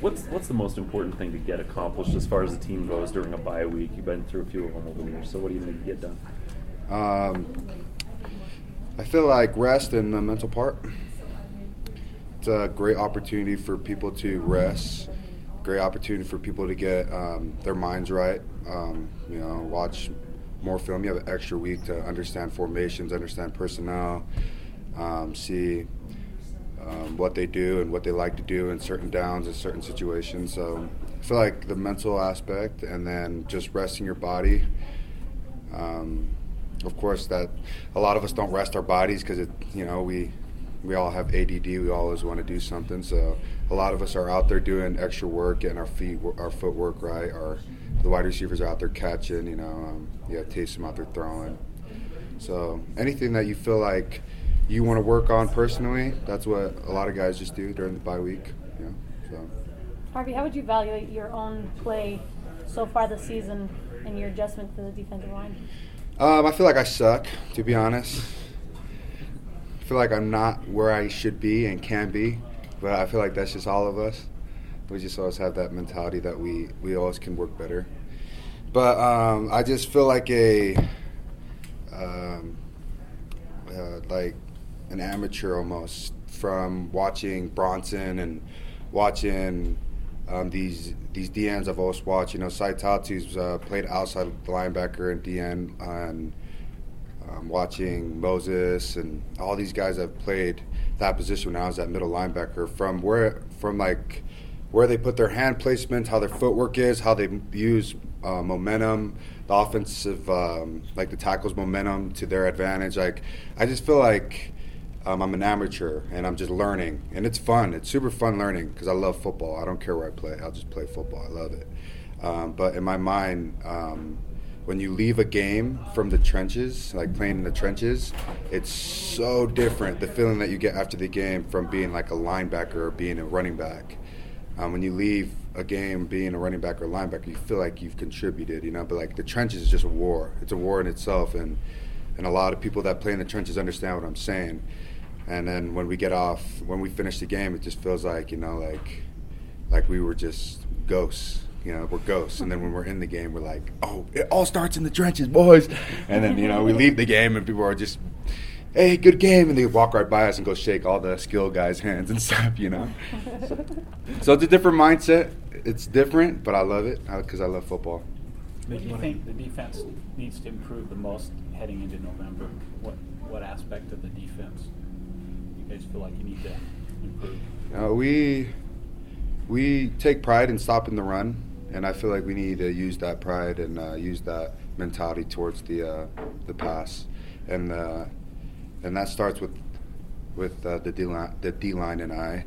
What's what's the most important thing to get accomplished as far as the team goes during a bye week? You've been through a few of them over the years, so what do you need to get done? Um, I feel like rest and the mental part. It's a great opportunity for people to rest. Great opportunity for people to get um, their minds right. Um, you know, watch more film. You have an extra week to understand formations, understand personnel, um, see um, what they do and what they like to do in certain downs in certain situations. So I feel like the mental aspect and then just resting your body. Um, of course, that a lot of us don't rest our bodies because it, you know, we we all have ADD. We always want to do something. So a lot of us are out there doing extra work, and our feet, our footwork right. Our the wide receivers are out there catching. You know, um, have Taysom out there throwing. So anything that you feel like you want to work on personally, that's what a lot of guys just do during the bye week. You know, so. Harvey, how would you evaluate your own play so far this season and your adjustment to the defensive line? Um, I feel like I suck, to be honest. I feel like I'm not where I should be and can be, but I feel like that's just all of us. We just always have that mentality that we, we always can work better. But um, I just feel like a um, uh, like an amateur almost from watching Bronson and watching um, these these DNs I've always watched. You know, Sae Tautu's uh, played outside linebacker and DN, and um, watching Moses and all these guys have played that position when I was at middle linebacker. From where, from like where they put their hand placement, how their footwork is, how they use uh, momentum, the offensive, um, like the tackles momentum to their advantage. Like, I just feel like um, I'm an amateur and I'm just learning, and it's fun. It's super fun learning because I love football. I don't care where I play. I'll just play football. I love it. Um, but in my mind, um, when you leave a game from the trenches, like playing in the trenches, it's so different. The feeling that you get after the game from being like a linebacker or being a running back. Um, when you leave a game being a running back or linebacker, you feel like you've contributed, you know. But like the trenches is just a war. It's a war in itself, and and a lot of people that play in the trenches understand what I'm saying. And then when we get off, when we finish the game, it just feels like you know, like like we were just ghosts. You know, we're ghosts. And then when we're in the game, we're like, oh, it all starts in the trenches, boys. And then you know, we leave the game, and people are just hey, good game, and they walk right by us and go shake all the skill guys' hands and stuff, you know. so, so it's a different mindset. It's different, but I love it uh, because I love football. What do you think the defense needs to improve the most heading into November? What what aspect of the defense guys feel like you need to improve? Uh, we we take pride in stopping the run, and I feel like we need to use that pride and uh, use that mentality towards the uh, the pass, and uh, and that starts with with uh, the D line, the D line and I.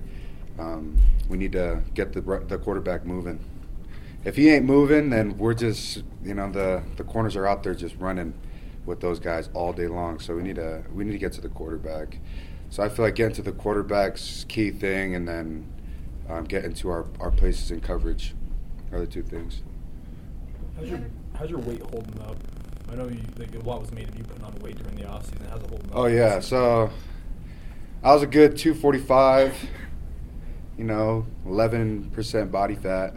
Um, we need to get the the quarterback moving. If he ain't moving, then we're just you know the the corners are out there just running with those guys all day long. So we need to we need to get to the quarterback. So I feel like getting to the quarterback's key thing, and then um, getting to our, our places in coverage are the two things. How's your how's your weight holding up? I know you like a lot was made of you putting on weight during the off season. How's it holding up? Oh yeah, so I was a good 245. You know, 11% body fat,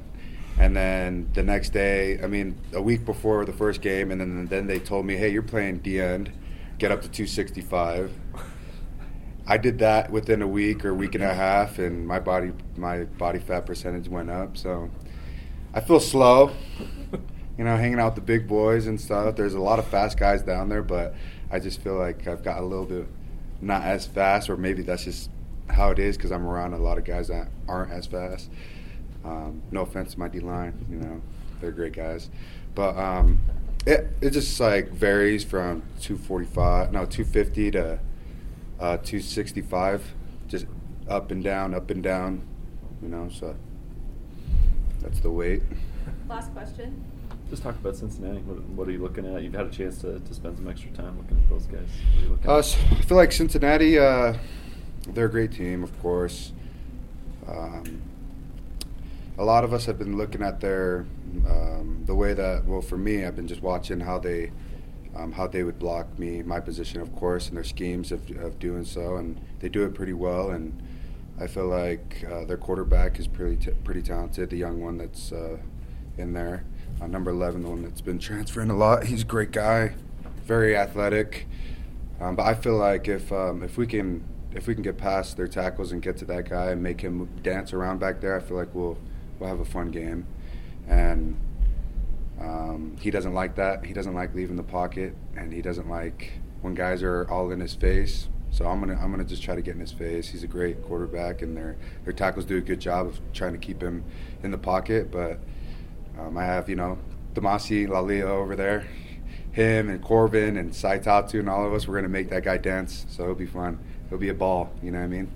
and then the next day, I mean, a week before the first game, and then then they told me, hey, you're playing D end, get up to 265. I did that within a week or week and a half, and my body my body fat percentage went up. So I feel slow you know, hanging out with the big boys and stuff. There's a lot of fast guys down there, but I just feel like I've got a little bit not as fast, or maybe that's just how it is because I'm around a lot of guys that aren't as fast. Um, no offense to my D line, you know, they're great guys, but um, it it just like varies from 245, no 250 to uh, 265, just up and down, up and down, you know. So that's the weight. Last question. Just talk about Cincinnati. What, what, are you looking at? You've had a chance to, to spend some extra time looking at those guys. What are you looking uh, at? I feel like Cincinnati, uh, they're a great team, of course. Um, a lot of us have been looking at their um, the way that well for me I've been just watching how they um, how they would block me my position of course and their schemes of, of doing so and they do it pretty well and I feel like uh, their quarterback is pretty t- pretty talented. The young one that's uh, in there, uh, number eleven, the one that's been transferring a lot. He's a great guy, very athletic. Um, but I feel like if um, if we can if we can get past their tackles and get to that guy and make him dance around back there, I feel like we'll we'll have a fun game. And um, he doesn't like that. He doesn't like leaving the pocket, and he doesn't like when guys are all in his face. So I'm gonna I'm gonna just try to get in his face. He's a great quarterback, and their their tackles do a good job of trying to keep him in the pocket. But um, I have you know Tomasi Laulile over there, him and Corbin and Sae Tautu and all of us. We're gonna make that guy dance. So it'll be fun. It'll be a ball. You know what I mean?